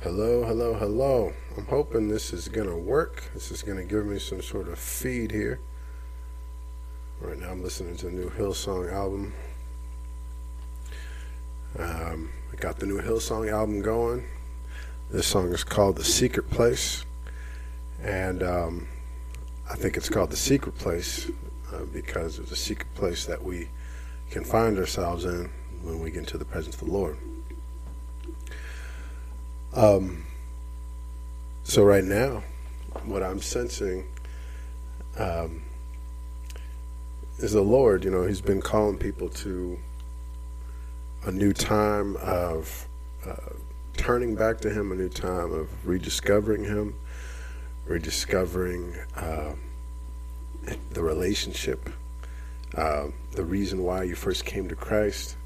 Hello, hello, hello. I'm hoping this is going to work. This is going to give me some sort of feed here. Right now, I'm listening to the new Hillsong album. Um, I got the new Hillsong album going. This song is called The Secret Place. And um, I think it's called The Secret Place uh, because it's a secret place that we can find ourselves in when we get into the presence of the Lord. Um, so right now, what I'm sensing um, is the Lord. You know, He's been calling people to a new time of uh, turning back to Him, a new time of rediscovering Him, rediscovering uh, the relationship, uh, the reason why you first came to Christ.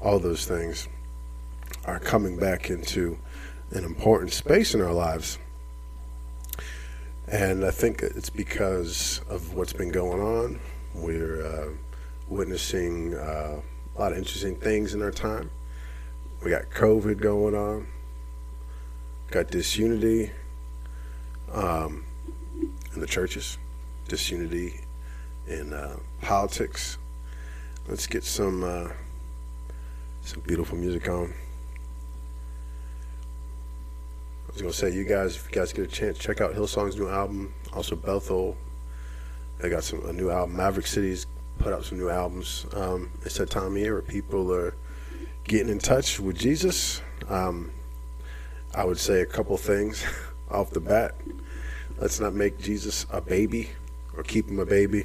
All those things are coming back into an important space in our lives. And I think it's because of what's been going on. We're uh, witnessing uh, a lot of interesting things in our time. We got COVID going on, got disunity um, in the churches, disunity in uh, politics. Let's get some uh, some beautiful music on. I was gonna say, you guys, if you guys get a chance, check out Hillsong's new album. Also, Bethel, they got some a new album. Maverick City's put out some new albums. Um, it's that time of year where people are getting in touch with Jesus. Um, I would say a couple things off the bat. Let's not make Jesus a baby or keep him a baby.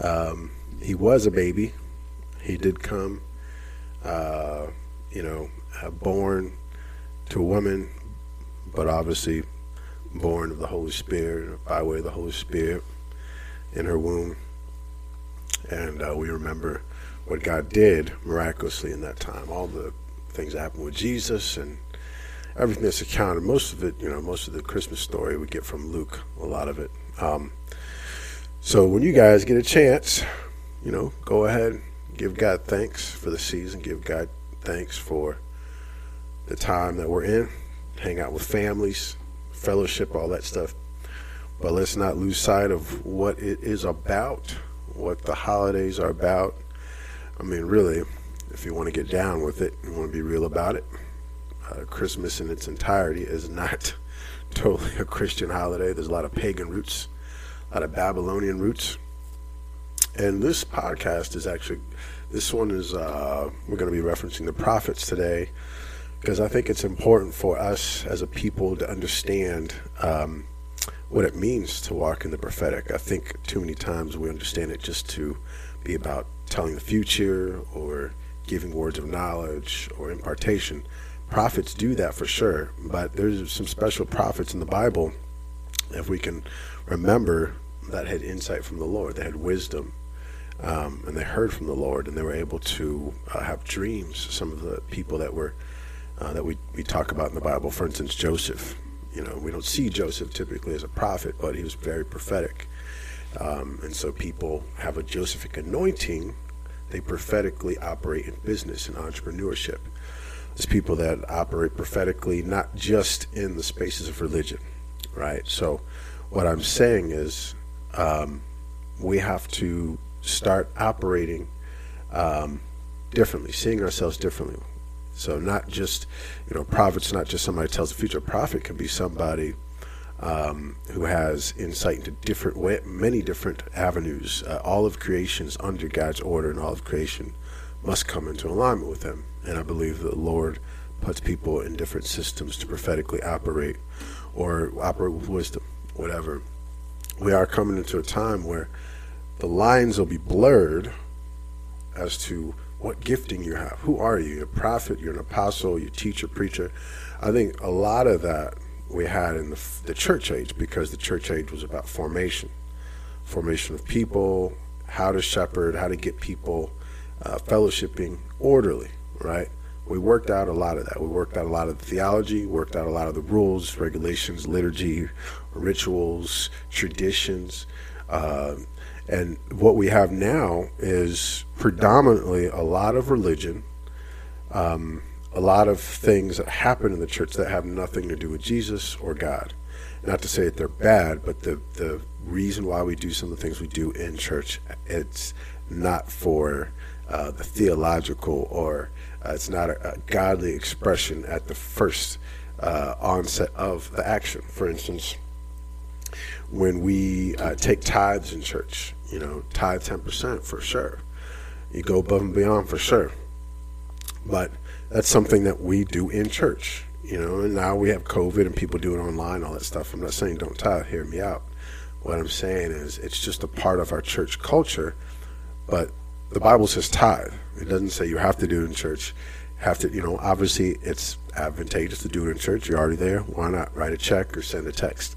Um, he was a baby. He did come, uh, you know, uh, born to a woman, but obviously born of the Holy Spirit, by way of the Holy Spirit in her womb. And uh, we remember what God did miraculously in that time, all the things that happened with Jesus and everything that's accounted. Most of it, you know, most of the Christmas story we get from Luke, a lot of it. Um, so when you guys get a chance, you know, go ahead, give God thanks for the season, give God thanks for the time that we're in, hang out with families, fellowship, all that stuff. But let's not lose sight of what it is about, what the holidays are about. I mean, really, if you want to get down with it, you want to be real about it. Uh, Christmas in its entirety is not totally a Christian holiday. There's a lot of pagan roots, a lot of Babylonian roots. And this podcast is actually, this one is, uh, we're going to be referencing the prophets today because I think it's important for us as a people to understand um, what it means to walk in the prophetic. I think too many times we understand it just to be about telling the future or giving words of knowledge or impartation. Prophets do that for sure, but there's some special prophets in the Bible, if we can remember, that had insight from the Lord, they had wisdom, um, and they heard from the Lord, and they were able to uh, have dreams. Some of the people that were uh, that we, we talk about in the Bible, for instance, Joseph. You know, we don't see Joseph typically as a prophet, but he was very prophetic. Um, and so people have a Josephic anointing. They prophetically operate in business and entrepreneurship. There's people that operate prophetically, not just in the spaces of religion, right? So, what I'm saying is, um, we have to start operating um, differently, seeing ourselves differently. So not just, you know, prophet's not just somebody tells the future. A prophet can be somebody um, who has insight into different way, many different avenues. Uh, all of creation is under God's order, and all of creation must come into alignment with Him. And I believe that the Lord puts people in different systems to prophetically operate, or operate with wisdom, whatever. We are coming into a time where the lines will be blurred as to what gifting you have. Who are you? You're a prophet, you're an apostle, you're a teacher, preacher. I think a lot of that we had in the, the church age because the church age was about formation, formation of people, how to shepherd, how to get people uh, fellowshipping orderly, right? We worked out a lot of that. We worked out a lot of the theology, worked out a lot of the rules, regulations, liturgy, rituals, traditions. Uh, and what we have now is predominantly a lot of religion, um, a lot of things that happen in the church that have nothing to do with Jesus or God. Not to say that they're bad, but the, the reason why we do some of the things we do in church, it's not for uh, the theological or uh, it's not a, a, godly expression at the first uh, onset of the action. For instance, when we uh, take tithes in church, you know, tithe 10% for sure. You go above and beyond for sure. But that's something that we do in church, you know, and now we have COVID and people do it online, all that stuff. I'm not saying don't tithe, hear me out. What I'm saying is it's just a part of our church culture, but the Bible says tithe. It doesn't say you have to do it in church. Have to, you know, obviously it's advantageous to do it in church. You're already there. Why not write a check or send a text?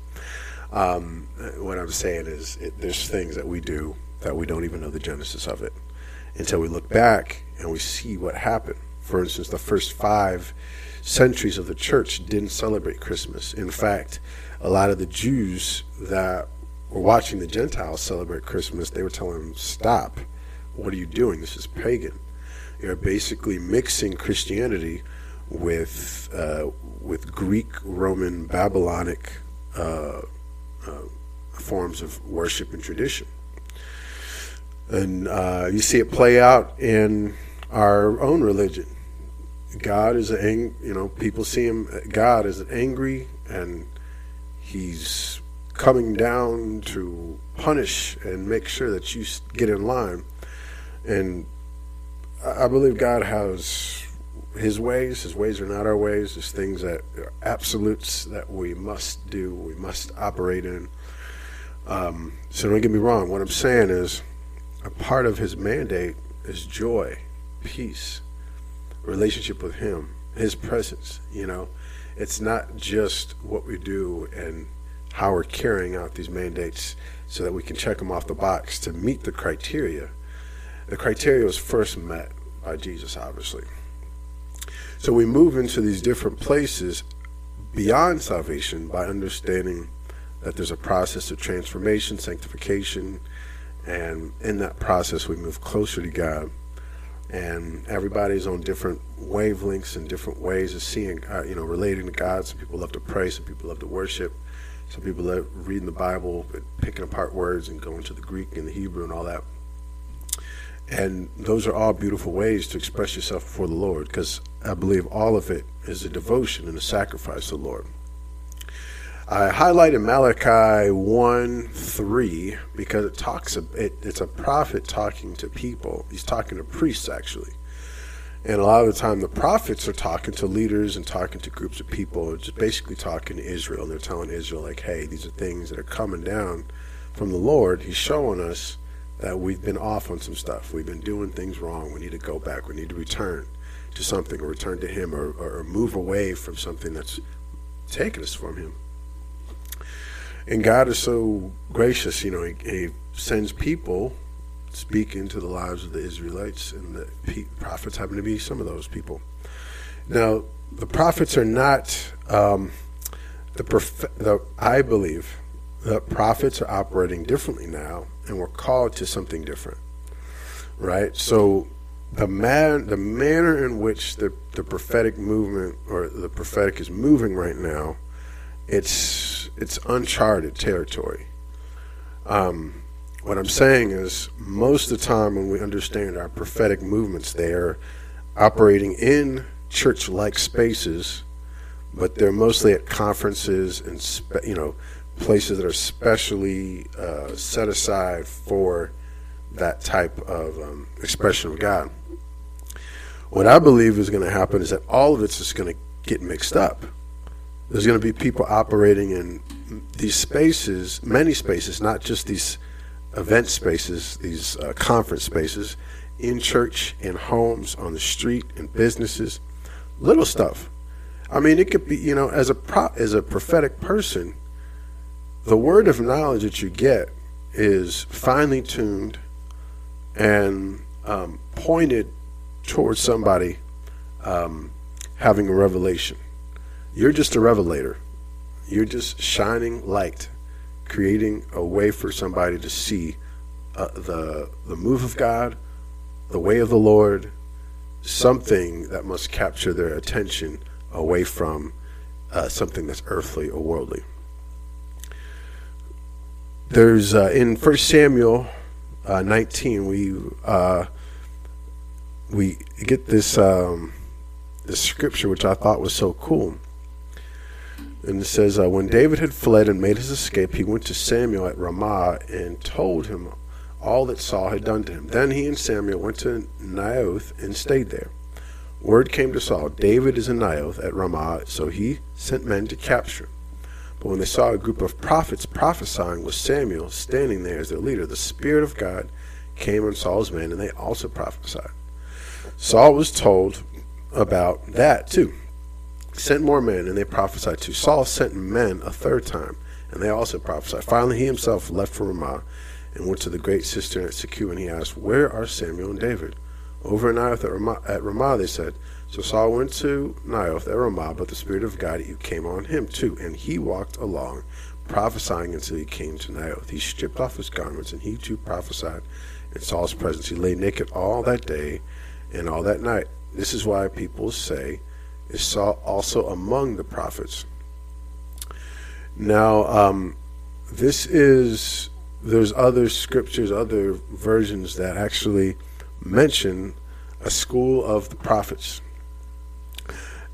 Um, what I'm saying is it, there's things that we do that we don't even know the genesis of it until we look back and we see what happened. For instance, the first five centuries of the church didn't celebrate Christmas. In fact, a lot of the Jews that were watching the Gentiles celebrate Christmas, they were telling them, stop what are you doing? This is pagan. You're basically mixing Christianity with uh, with Greek, Roman, Babylonic uh, uh, forms of worship and tradition. And uh, you see it play out in our own religion. God is an you know people see him. God is angry and he's coming down to punish and make sure that you get in line. And I believe God has his ways. His ways are not our ways. There's things that are absolutes that we must do, we must operate in. Um, so don't get me wrong. What I'm saying is a part of his mandate is joy, peace, relationship with him, his presence, you know. It's not just what we do and how we're carrying out these mandates so that we can check them off the box to meet the criteria the criteria was first met by Jesus, obviously. So we move into these different places beyond salvation by understanding that there's a process of transformation, sanctification, and in that process we move closer to God. And everybody's on different wavelengths and different ways of seeing, uh, you know, relating to God. Some people love to pray, some people love to worship, some people love reading the Bible, picking apart words and going to the Greek and the Hebrew and all that. And those are all beautiful ways to express yourself before the Lord because I believe all of it is a devotion and a sacrifice to the Lord. I highlighted Malachi 1 3 because it talks, it, it's a prophet talking to people. He's talking to priests, actually. And a lot of the time, the prophets are talking to leaders and talking to groups of people, just basically talking to Israel. And they're telling Israel, like, hey, these are things that are coming down from the Lord. He's showing us that we've been off on some stuff. We've been doing things wrong. We need to go back. We need to return to something or return to Him or, or move away from something that's taken us from Him. And God is so gracious, you know, He, he sends people speak into the lives of the Israelites, and the prophets happen to be some of those people. Now, the prophets are not um, the, prof- the I believe the prophets are operating differently now and we're called to something different right? So the man the manner in which the, the prophetic movement or the prophetic is moving right now it's it's uncharted territory. Um, what i'm saying is most of the time when we understand our prophetic movements they are operating in church-like spaces but they're mostly at conferences and spe- you know places that are specially uh, set aside for that type of um, expression of God. What I believe is going to happen is that all of it's just going to get mixed up. There's going to be people operating in these spaces, many spaces, not just these event spaces, these uh, conference spaces, in church, in homes, on the street, in businesses, little stuff. I mean, it could be, you know, as a pro- as a prophetic person, the word of knowledge that you get is finely tuned and um, pointed towards somebody um, having a revelation. You're just a revelator. You're just shining light, creating a way for somebody to see uh, the the move of God, the way of the Lord, something that must capture their attention away from uh, something that's earthly or worldly. There's uh, in First Samuel uh, 19 we uh, we get this um, this scripture which I thought was so cool. And it says, uh, When David had fled and made his escape, he went to Samuel at Ramah and told him all that Saul had done to him. Then he and Samuel went to Naioth and stayed there. Word came to Saul, David is in Naioth at Ramah, so he sent men to capture him. But when they saw a group of prophets prophesying with Samuel standing there as their leader, the Spirit of God came on Saul's men, and they also prophesied. Saul was told about that too. Sent more men, and they prophesied too. Saul sent men a third time, and they also prophesied. Finally, he himself left for Ramah and went to the great cistern at Seku, and he asked, Where are Samuel and David? Over in Naioth at Ramah, at Ramah, they said. So Saul went to Naioth at Ramah, but the Spirit of God came on him too, and he walked along, prophesying until he came to Naioth. He stripped off his garments, and he too prophesied in Saul's presence. He lay naked all that day and all that night. This is why people say, Is Saul also among the prophets? Now, um, this is there's other scriptures, other versions that actually mention a school of the prophets.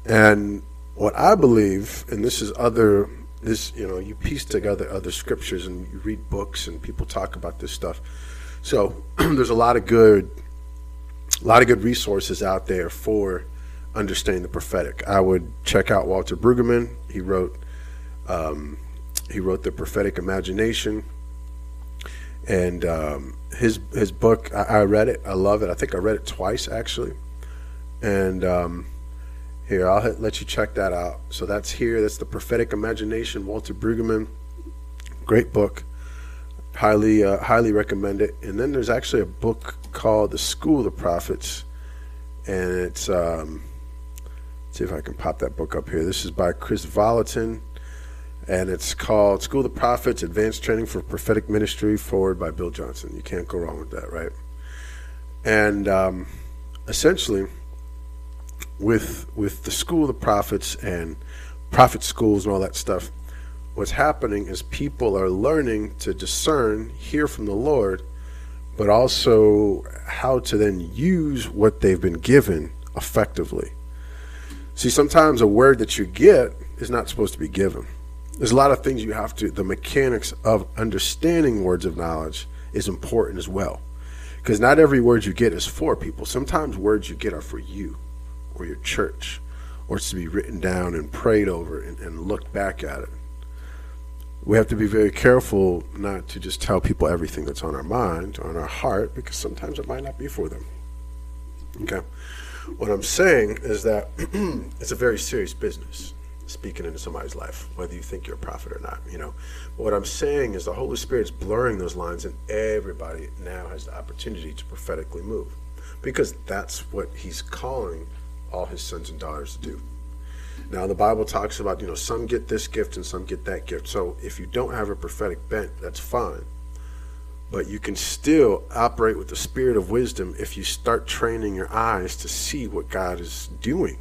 And what I believe, and this is other this you know you piece together other scriptures and you read books and people talk about this stuff. So there's a lot of good a lot of good resources out there for understanding the prophetic. I would check out Walter Brueggemann. He wrote um, he wrote the prophetic imagination and um, his his book I, I, read it i love it i think i read it twice actually and um, here i'll hit, let you check that out. So that's here. That's the prophetic imagination walter brueggemann. Great book. Highly uh, highly recommend it. And then there's actually a book called the school of the prophets. And it's um, see if i can pop that book up here. This is by kris vallotton and it's called School of the Prophets Advanced Training for Prophetic Ministry, foreword by Bill Johnson. You can't go wrong with that, right? And um, essentially, with with the School of the Prophets and prophet schools and all that stuff, what's happening is people are learning to discern, hear from the Lord, but also how to then use what they've been given effectively. See, sometimes a word that you get is not supposed to be given. There's a lot of things you have to the mechanics of understanding words of knowledge is important as well because not every word you get is for people. Sometimes words you get are for you or your church or it's to be written down and prayed over and, and looked back at it we have to be very careful not to just tell people everything that's on our mind or on our heart because sometimes it might not be for them okay what i'm saying is that it's a very serious business speaking into somebody's life, whether you think you're a prophet or not, you know. But what I'm saying is the Holy Spirit's blurring those lines, and everybody now has the opportunity to prophetically move, because that's what He's calling all His sons and daughters to do. Now, the Bible talks about, you know, some get this gift and some get that gift. So if you don't have a prophetic bent, that's fine. But you can still operate with the spirit of wisdom if you start training your eyes to see what God is doing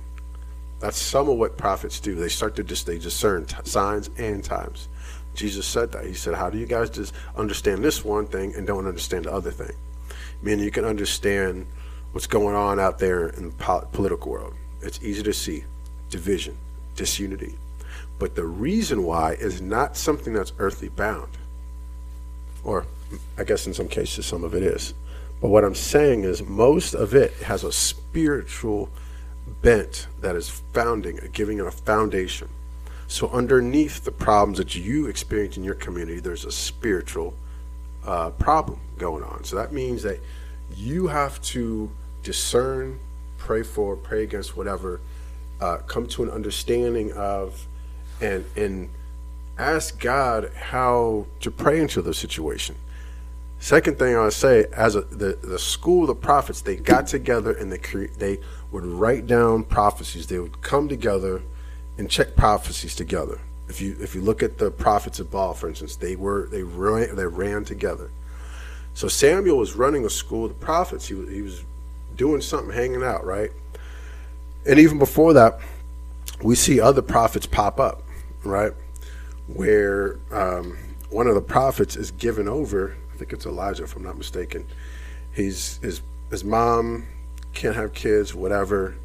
that's some of what prophets do. They start to just they discern t- signs and times. Jesus said that. He said, "How do you guys just understand this one thing and don't understand the other thing?" Meaning you can understand what's going on out there in the political world. It's easy to see division, disunity, but the reason why is not something that's earthly bound. Or, I guess in some cases, some of it is. But what I'm saying is, most of it has a spiritual bent that is founding, giving it a foundation. So underneath the problems that you experience in your community, there's a spiritual uh, problem going on. So that means that you have to discern, pray for, pray against whatever, uh, come to an understanding of, and and ask God how to pray into the situation. Second thing I would say, as a, the the school of the prophets, they got together and they cre- they would write down prophecies. They would come together and check prophecies together. If you if you look at the prophets of Baal, for instance, they were they ran they ran together. So Samuel was running a school of the prophets. He was, he was doing something, hanging out, right? And even before that, we see other prophets pop up, right? Where um, one of the prophets is given over. I think it's Elijah, if I'm not mistaken. He's his his mom can't have kids, whatever.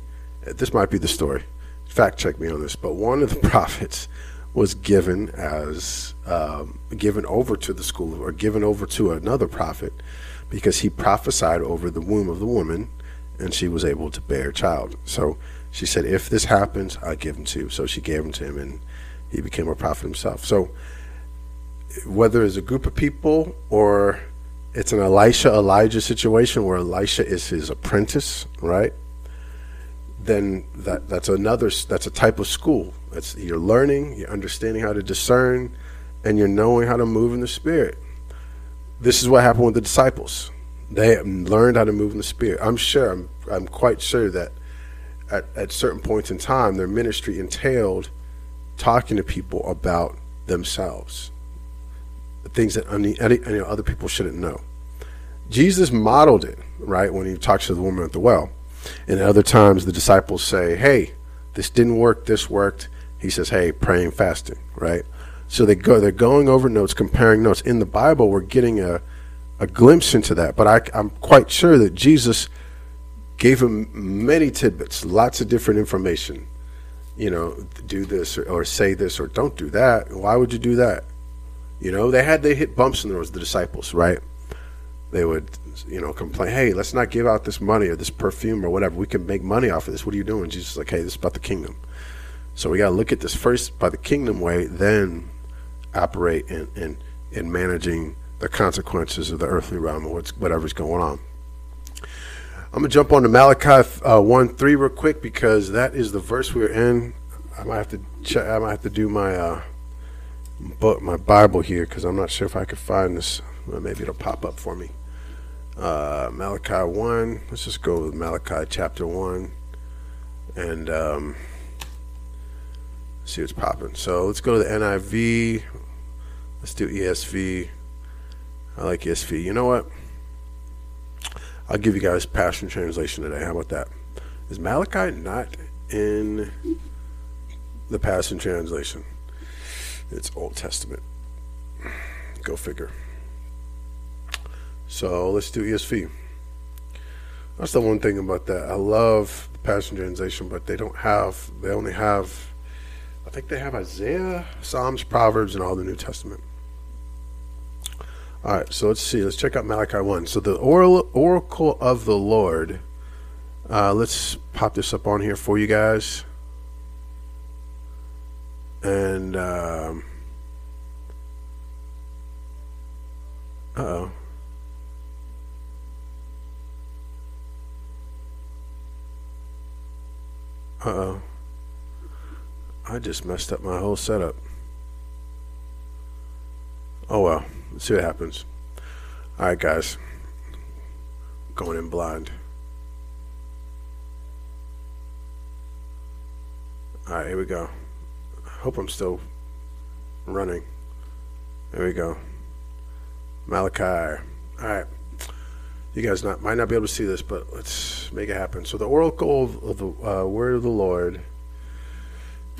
This might be the story. Fact check me on this, but one of the prophets was given as um, given over to the school or given over to another prophet because he prophesied over the womb of the woman and she was able to bear a child. So she said, If this happens, I give him to you. So she gave him to him and he became a prophet himself. So whether it's a group of people or it's an Elisha Elijah situation where Elisha is his apprentice, right? Then that that's another that's a type of school. That's you're learning, you're understanding how to discern, and you're knowing how to move in the spirit. This is what happened with the disciples. They learned how to move in the spirit. I'm sure, I'm, I'm quite sure that at, at certain points in time, their ministry entailed talking to people about themselves, things that any, any, any other people shouldn't know. Jesus modeled it, right, when he talks to the woman at the well. And at other times, the disciples say, Hey, this didn't work, this worked. He says, Hey, praying, fasting, right? So they go, they're going over notes, comparing notes. In the Bible, we're getting a, a glimpse into that. But I, I'm quite sure that Jesus gave him many tidbits, lots of different information. You know, do this or, or, say this or don't do that. Why would you do that? You know, they had they hit bumps in the road, the disciples, right? They would, you know, complain, hey, let's not give out this money or this perfume or whatever. We can make money off of this. What are you doing? Jesus like, hey, this is about the kingdom. So we got to look at this first by the kingdom way, then operate in, in, in managing the consequences of the earthly realm or whatever's going on. I'm gonna jump on to Malachi uh, one three real quick because that is the verse we're in. I might have to check. I might have to do my uh, book, my Bible here because I'm not sure if I can find this. Well, maybe it'll pop up for me. Uh, Malachi one. Let's just go with Malachi chapter one, and um, see what's popping. So let's go to the NIV. Let's do ESV. I like ESV. You know what? I'll give you guys Passion Translation today. How about that? Is Malachi not in the Passion Translation? It's Old Testament. Go figure. So let's do ESV. That's the one thing about that. I love the Passion Translation, but they don't have, they only have, I think they have Isaiah, Psalms, Proverbs, and all the New Testament. All right, so let's see. Let's check out Malachi 1. So the oracle of the Lord. Uh, let's pop this up on here for you guys. And, um, oh. Uh oh. I just messed up my whole setup. Oh well. Let's see what happens. All right, guys. Going in blind. All right, here we go. Hope I'm still running. There we go. Malachi. All right. You guys not might not be able to see this, but let's make it happen. So the oracle of the uh, word of the Lord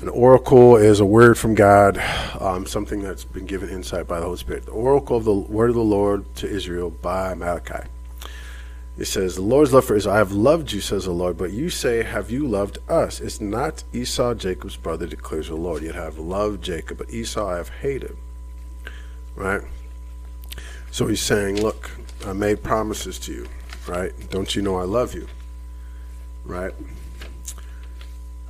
an oracle is a word from God, um, something that's been given insight by the Holy Spirit. The oracle of the word of the Lord to Israel by Malachi. It says, The Lord's love for Israel. I have loved you, says the Lord, but you say, Have you loved us? It's not Esau, Jacob's brother, declares the Lord. Yet I have loved Jacob, but Esau I have hated. Right? So he's saying, Look, I made promises to you, right? Don't you know I love you? Right?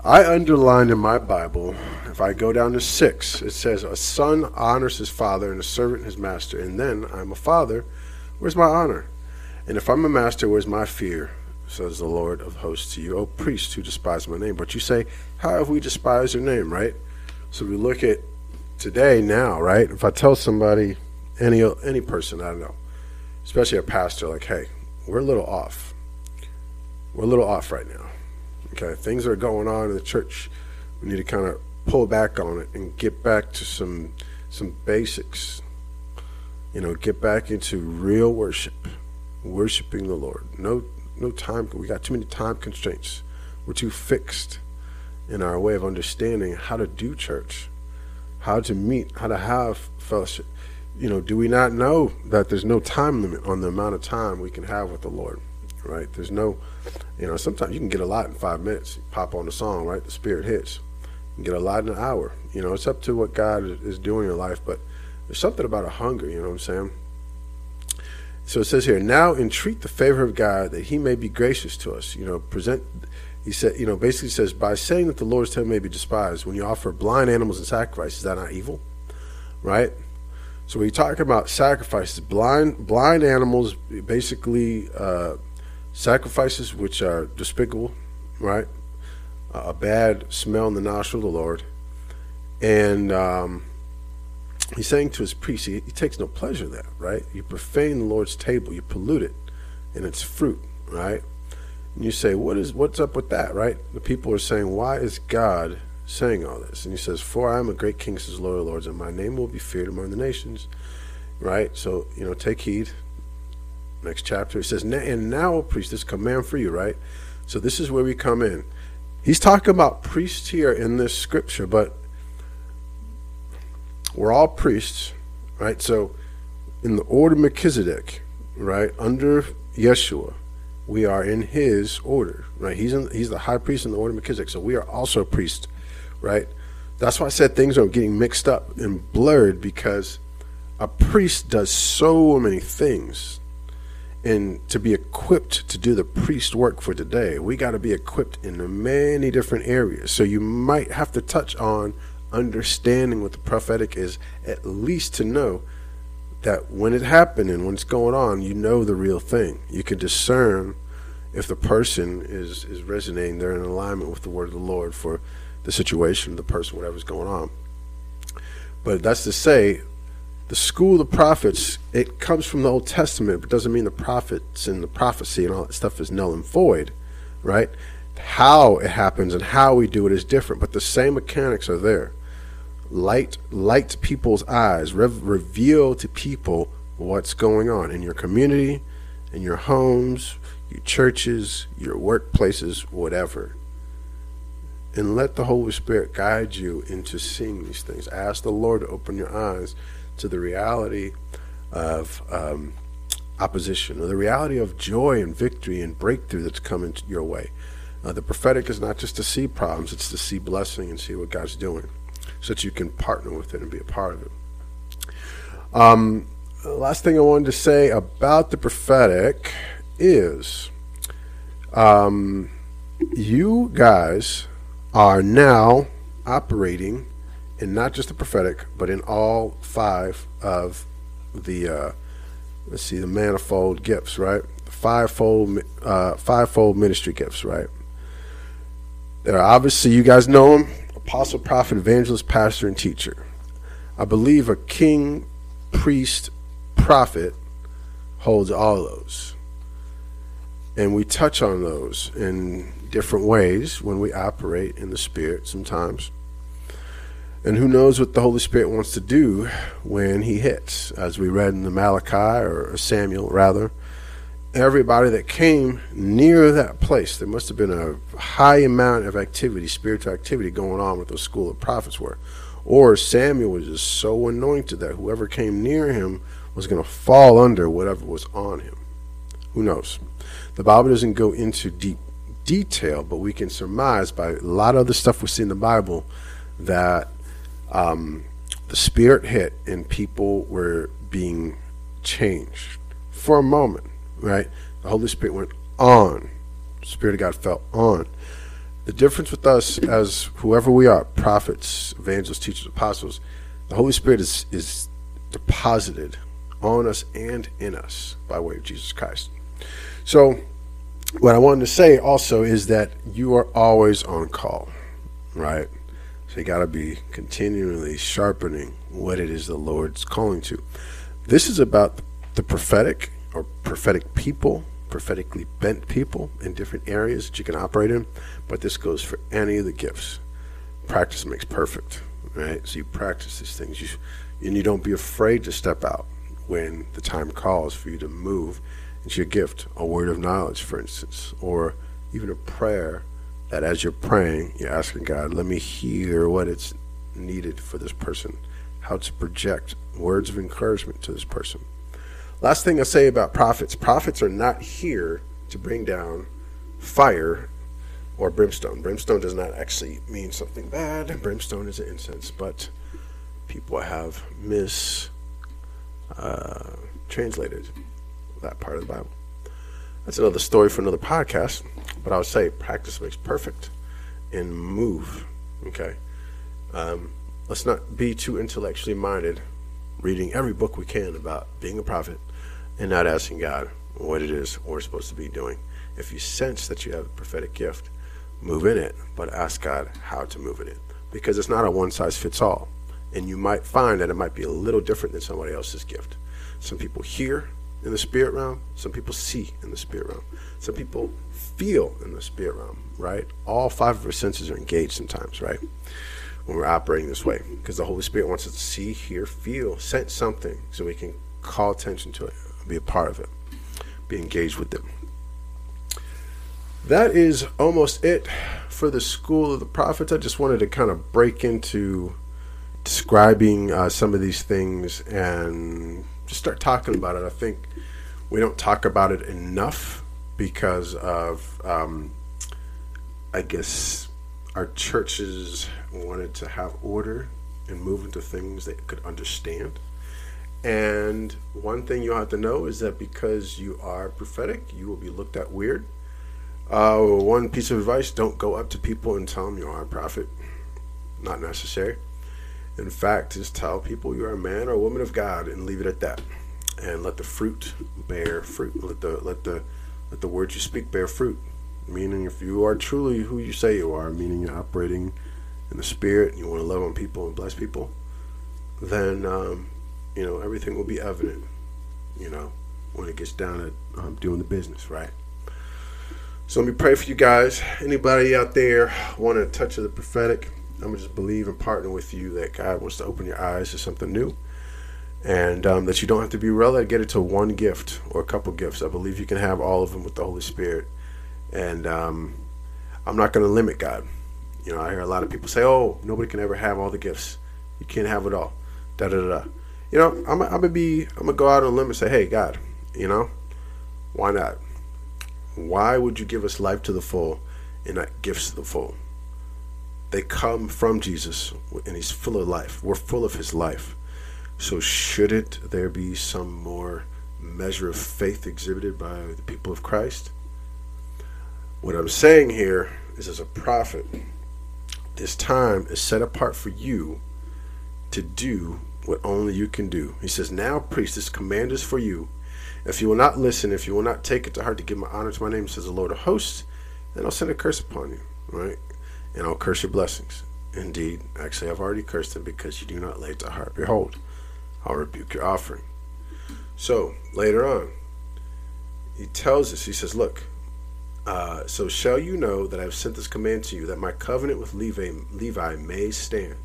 I underlined in my Bible, if I go down to six, it says, A son honors his father and a servant his master. And then I'm a father. Where's my honor? And if I'm a master, where's my fear? Says the Lord of hosts to you, O priests who despise my name. But you say, How have we despised your name, right? So we look at today, now, right? If I tell somebody, any any person, I don't know, especially a pastor, like, hey, we're a little off. We're a little off right now. Okay, things are going on in the church. We need to kind of pull back on it and get back to some some basics. You know, get back into real worship, worshiping the Lord. No, no time. We got too many time constraints. We're too fixed in our way of understanding how to do church, how to meet, how to have fellowship. You know, do we not know that there's no time limit on the amount of time we can have with the Lord? Right? There's no, you know, sometimes you can get a lot in five minutes. You pop on the song, right? The spirit hits. You get a lot in an hour. You know, it's up to what God is doing in your life, but there's something about a hunger, you know what I'm saying? So it says here, now entreat the favor of God that he may be gracious to us. You know, present he said, you know, basically says, by saying that the Lord's temple may be despised, when you offer blind animals and sacrifice, is that not evil? Right? So we talk about sacrifices, blind blind animals, basically uh, sacrifices which are despicable, right? Uh, a bad smell in the nostril of the Lord, and um, he's saying to his priests, he, he takes no pleasure in that, right? You profane the Lord's table, you pollute it and its fruit, right? And you say, what is what's up with that, right? The people are saying, why is God saying all this? And he says, for I am a great king, says Lord of Lords, and my name will be feared among the nations, right? So you know, take heed. Next chapter, he says, and now, priest, this command for you, right? So this is where we come in. He's talking about priests here in this scripture, but we're all priests, right? So in the order Melchizedek, right, under Yeshua, we are in his order, right? He's in, he's the high priest in the order of Melchizedek, so we are also priests, right? That's why I said things are getting mixed up and blurred because a priest does so many things. And to be equipped to do the priest work for today, we got to be equipped in many different areas. So you might have to touch on understanding what the prophetic is, at least to know that when it happened and when it's going on, you know the real thing. You can discern if the person is is resonating, they're in alignment with the word of the Lord for the situation, the person, whatever's going on. But that's to say, the school of the prophets, it comes from the Old Testament, but doesn't mean the prophets and the prophecy and all that stuff is null and void, right? How it happens and how we do it is different, but the same mechanics are there light light people's eyes, rev- reveal to people what's going on in your community, in your homes, your churches, your workplaces, whatever. And let the Holy Spirit guide you into seeing these things. Ask the Lord to open your eyes to the reality of um, opposition or the reality of joy and victory and breakthrough that's coming your way. Uh, the prophetic is not just to see problems, it's to see blessing and see what God's doing so that you can partner with it and be a part of it. Um, last thing I wanted to say about the prophetic is um, you guys are now operating in not just the prophetic, but in all five of the uh, let's see the manifold gifts, right? Fivefold, uh, fivefold ministry gifts, right? There are obviously you guys know them apostle, prophet, evangelist, pastor, and teacher. I believe a king, priest, prophet holds all those. And we touch on those in different ways when we operate in the Spirit sometimes. And who knows what the Holy Spirit wants to do when he hits, as we read in the Malachi or Samuel, rather everybody that came near that place, there must have been a high amount of activity, spiritual activity going on with the school of prophets were. Or Samuel was just so anointed that whoever came near him was going to fall under whatever was on him. Who knows? The Bible doesn't go into deep detail, but we can surmise by a lot of the stuff we see in the Bible that um, the Spirit hit and people were being changed for a moment right? The Holy Spirit went on. The Spirit of God fell on. The difference with us as whoever we are, prophets, evangelists, teachers, apostles, the Holy Spirit is, is deposited on us and in us by way of Jesus Christ. So, what I wanted to say also is that you are always on call, right? So you got to be continually sharpening what it is the Lord's calling to. This is about the prophetic or prophetic people, prophetically bent people in different areas that you can operate in, but this goes for any of the gifts. Practice makes perfect, right? So you practice these things, you, and you don't be afraid to step out when the time calls for you to move into your gift. A word of knowledge, for instance, or even a prayer that as you're praying, you're asking God, let me hear what it's needed for this person, how to project words of encouragement to this person. Last thing I say about prophets prophets are not here to bring down fire or brimstone. Brimstone does not actually mean something bad. Brimstone is an incense, but people have mis uh, translated that part of the Bible. That's another story for another podcast. But I would say practice makes perfect, and move. Okay. Um, let's not be too intellectually minded, reading every book we can about being a prophet and not asking God what it is we're supposed to be doing. If you sense that you have a prophetic gift, move in it, but ask God how to move in it. Because it's not a one size fits all. And you might find that it might be a little different than somebody else's gift. Some people hear in the spirit realm, some people see in the spirit realm. Some people feel in the spirit realm, right? All five of our senses are engaged sometimes, right? When we're operating this way. Because the Holy Spirit wants us to see, hear, feel, sense something so we can call attention to it be a part of it, be engaged with them. That is almost it for the School of the Prophets. I just wanted to kind of break into describing uh, some of these things and just start talking about it. I think we don't talk about it enough because of, um, I guess, our churches wanted to have order and move into things they could understand. And one thing you have to know is that because you are prophetic, you will be looked at weird. Uh, one piece of advice don't go up to people and tell them you are a prophet. Not necessary. In fact, just tell people you're a man or a woman of God and leave it at that. And let the fruit bear fruit. Let the let the let the words you speak bear fruit. Meaning if you are truly who you say you are, meaning you're operating in the spirit and you want to love on people and bless people, then um, you know, everything will be evident, you know, when it gets down to um, doing the business, right? So let me pray for you guys. Anybody out there want a touch of the prophetic? I'm gonna just believe and partner with you that God wants to open your eyes to something new, and um, that you don't have to be relegated to one gift or a couple gifts. I believe you can have all of them with the Holy Spirit, and um, I'm not gonna limit God. You know, I hear a lot of people say, "Oh, nobody can ever have all the gifts. You can't have it all." Da da da you know, I'm, I'm gonna be, I'm gonna go out on a limb and say, hey, God, you know, why not? Why would you give us life to the full and not gifts to the full? They come from Jesus, and He's full of life. We're full of His life. So, shouldn't there be some more measure of faith exhibited by the people of Christ? What I'm saying here is, as a prophet, this time is set apart for you to do what only you can do. He says, Now, priest, this command is for you. If you will not listen, if you will not take it to heart to give my honor to my name, says the Lord of hosts, then I'll send a curse upon you, right? And I'll curse your blessings. Indeed, actually, I've already cursed them because you do not lay to heart. Behold, I'll rebuke your offering. So, later on, he tells us, he says, Look, uh, so shall you know that I have sent this command to you, that my covenant with Levi, Levi may stand.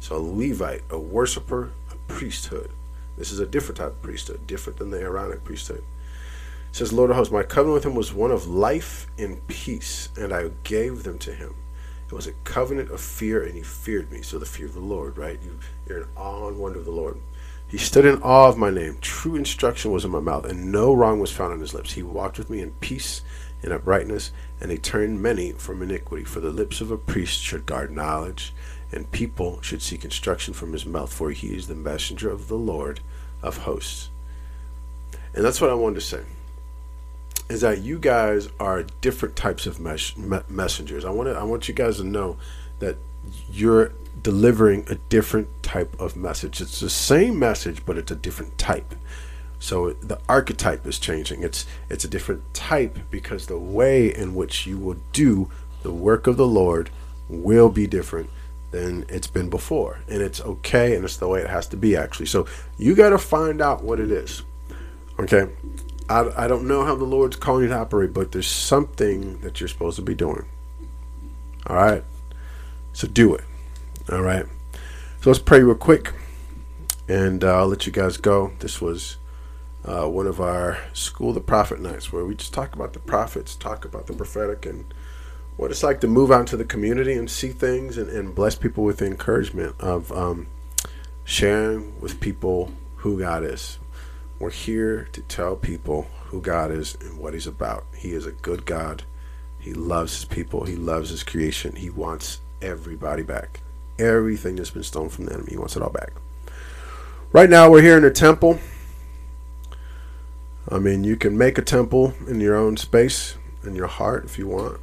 So a Levite, a worshiper, a priesthood. This is a different type of priesthood, different than the Aaronic priesthood. It says, Lord of hosts, my covenant with him was one of life and peace, and I gave them to him. It was a covenant of fear, and he feared me. So the fear of the Lord, right? You, you're in awe and wonder of the Lord. He stood in awe of my name. True instruction was in my mouth, and no wrong was found on his lips. He walked with me in peace and uprightness, and he turned many from iniquity. For the lips of a priest should guard knowledge, and people should seek instruction from his mouth, for he is the messenger of the Lord of hosts. And that's what I wanted to say. Is that you guys are different types of mes- me- messengers. I want I want you guys to know that you're delivering a different type of message. It's the same message, but it's a different type. So the archetype is changing. It's it's a different type because the way in which you will do the work of the Lord will be different than it's been before. And it's okay and it's the way it has to be actually. So you got to find out what it is. Okay? I, I don't know how the Lord's calling you to operate, but there's something that you're supposed to be doing. All right? So do it. All right? So let's pray real quick, and uh, I'll let you guys go. This was uh, one of our School the Prophet nights where we just talk about the prophets, talk about the prophetic, and what it's like to move out into the community and see things and, and bless people with the encouragement of um, sharing with people who God is. We're here to tell people who God is and what He's about. He is a good God. He loves His people. He loves His creation. He wants everybody back. Everything that's been stolen from the enemy, He wants it all back. Right now, we're here in a temple. I mean, you can make a temple in your own space, in your heart, if you want.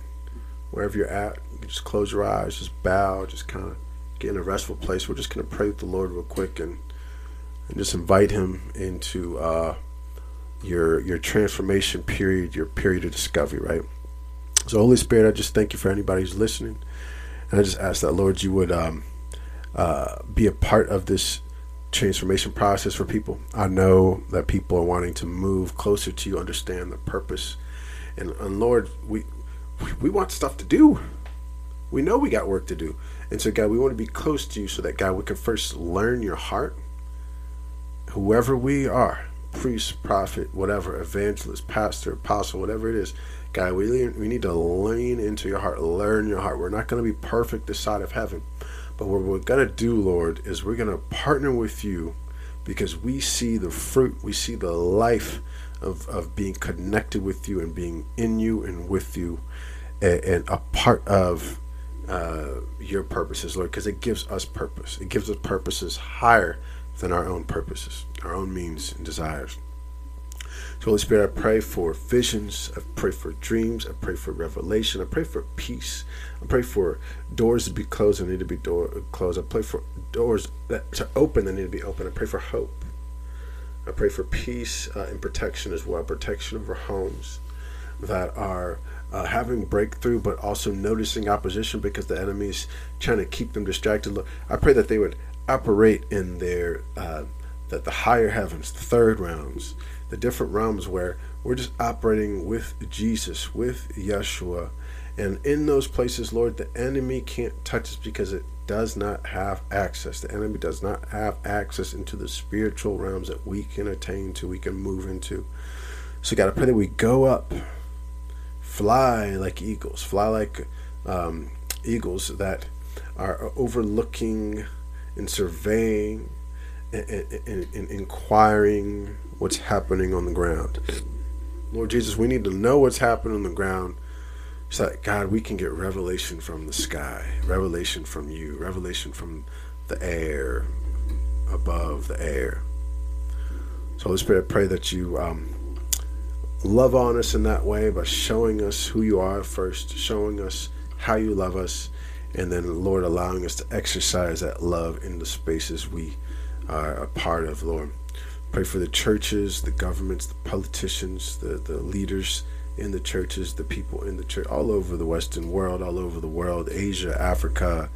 Wherever you're at, you can just close your eyes, just bow, just kind of get in a restful place. We're just going to pray with the Lord real quick and and just invite Him into uh, your your transformation period, your period of discovery. Right. So, Holy Spirit, I just thank you for anybody who's listening, and I just ask that Lord, you would um, uh, be a part of this transformation process for people. I know that people are wanting to move closer to you, understand the purpose, and, and Lord, we we want stuff to do. We know we got work to do. And so, God, we want to be close to you so that, God, we can first learn your heart. Whoever we are, priest, prophet, whatever, evangelist, pastor, apostle, whatever it is, God, we, we need to lean into your heart, learn your heart. We're not going to be perfect this side of heaven. But what we're going to do, Lord, is we're going to partner with you because we see the fruit, we see the life of, of being connected with you and being in you and with you and, and a part of uh, your purposes, Lord, because it gives us purpose. It gives us purposes higher than our own purposes, our own means and desires. So, Holy Spirit, I pray for visions. I pray for dreams. I pray for revelation. I pray for peace. I pray for doors to be closed that need to be door closed. I pray for doors that to open that need to be open. I pray for hope. I pray for peace uh, and protection as well, protection of our homes that are uh, having breakthrough, but also noticing opposition because the enemy's trying to keep them distracted. Look, I pray that they would operate in their uh, that the higher heavens, the third realms, the different realms where we're just operating with Jesus, with Yeshua, and in those places, Lord, the enemy can't touch us because it does not have access. The enemy does not have access into the spiritual realms that we can attain to, we can move into. So, God, I pray that we go up fly like eagles, fly like um, eagles that are overlooking and surveying and, and, and, inquiring what's happening on the ground. Lord Jesus, we need to know what's happening on the ground so that, God, we can get revelation from the sky, revelation from you, revelation from the air, above the air. So, Holy Spirit, I pray that you um, love on us in that way by showing us who you are first, showing us how you love us, and then, Lord, allowing us to exercise that love in the spaces we are a part of, Lord. Pray for the churches, the governments, the politicians, the, the leaders in the churches, the people in the church, all over the Western world, all over the world, Asia, Africa,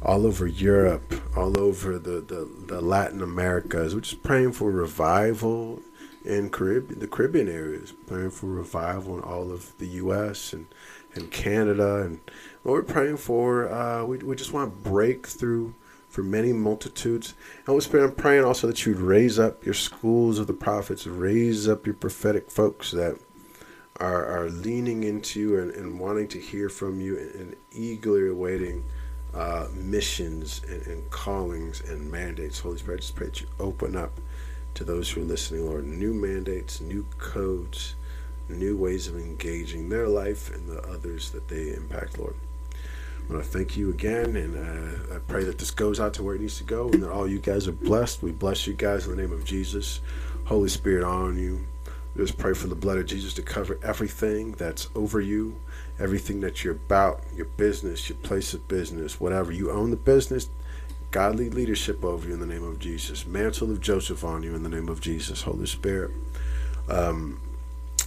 all over Europe, all over the, the, the Latin Americas. We're just praying for revival in Caribbean, the Caribbean areas, praying for revival in all of the U.S. and, and Canada. And what we're praying for, uh, we, we just want breakthrough for many multitudes. And I'm praying also that you'd raise up your schools of the prophets, raise up your prophetic folks that are, are leaning into you and, and wanting to hear from you and, and eagerly awaiting uh, missions and, and callings and mandates. Holy Spirit, I just pray that you open up to those who are listening, Lord, new mandates, new codes, new ways of engaging their life and the others that they impact, Lord. I want to thank you again, and uh, I pray that this goes out to where it needs to go, and that all you guys are blessed. We bless you guys in the name of Jesus. Holy Spirit, on you. Just pray for the blood of Jesus to cover everything that's over you, everything that you're about, your business, your place of business, whatever. You own the business, godly leadership over you in the name of Jesus. Mantle of Joseph on you in the name of Jesus, Holy Spirit. Um,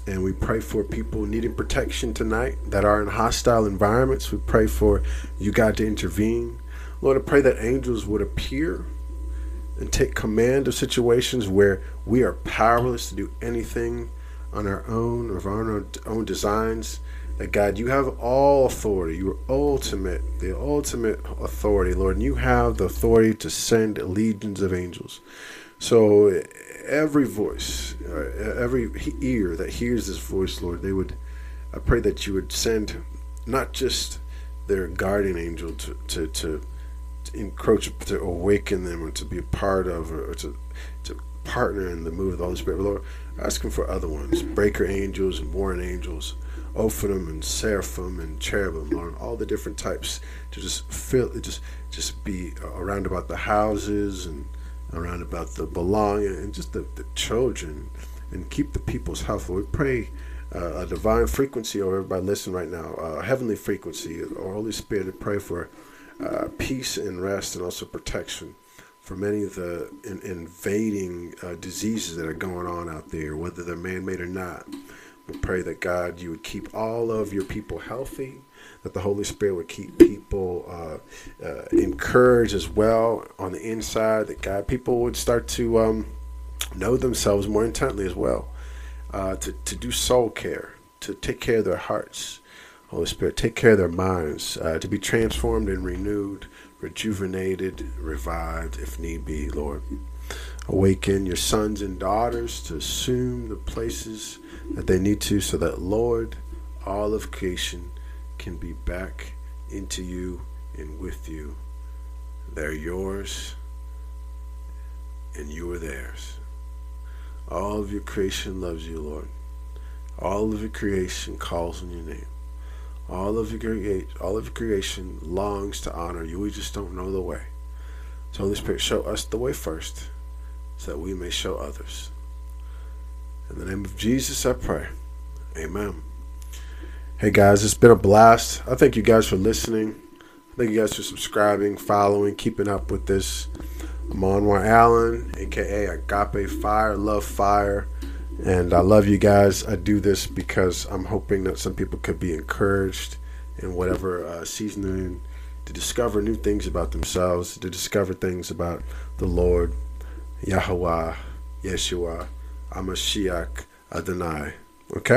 and we pray for people needing protection tonight that are in hostile environments. We pray for you, God, to intervene. Lord, I pray that angels would appear and take command of situations where we are powerless to do anything on our own, or of our own designs. That God, you have all authority. You are ultimate, the ultimate authority, Lord. And you have the authority to send legions of angels. So every voice, uh, every ear that hears this voice, Lord, they would. I pray that you would send not just their guardian angel to to, to, to encroach, to awaken them, or to be a part of, or to to partner in the move of the Holy Spirit. Lord, asking for other ones, breaker angels and warring angels, Ophanim and Seraphim and Cherubim, Lord, all the different types to just fill, just just be around about the houses and around about the belonging and just the, the children and keep the people's health. We pray uh, a divine frequency over everybody listening right now, a heavenly frequency, or Holy Spirit to pray for uh, peace and rest and also protection for many of the in, invading uh, diseases that are going on out there, whether they're man-made or not. We pray that God, you would keep all of your people healthy, that the Holy Spirit would keep people uh, uh, encouraged as well on the inside, that God, people would start to um, know themselves more intently as well, uh, to, to do soul care, to take care of their hearts. Holy Spirit, take care of their minds, uh, to be transformed and renewed rejuvenated, revived if need be, Lord. Awaken your sons and daughters to assume the places that they need to so that, Lord, all of creation can be back into you and with you. They're yours and you are theirs. All of your creation loves you, Lord. All of your creation calls on your name. All of your create, all of your creation longs to honor you. We just don't know the way. So Holy Spirit, show us the way first, so that we may show others. In the name of Jesus, I pray. Amen. Hey guys, it's been a blast. I thank you guys for listening. Thank you guys for subscribing, following, keeping up with this. I'm Anwar Allen, aka Agape Fire, Love Fire. And I love you guys. I do this because I'm hoping that some people could be encouraged in whatever uh, season they're in to discover new things about themselves, to discover things about the Lord, Yahweh, Yeshua, HaMashiach, Adonai. Okay?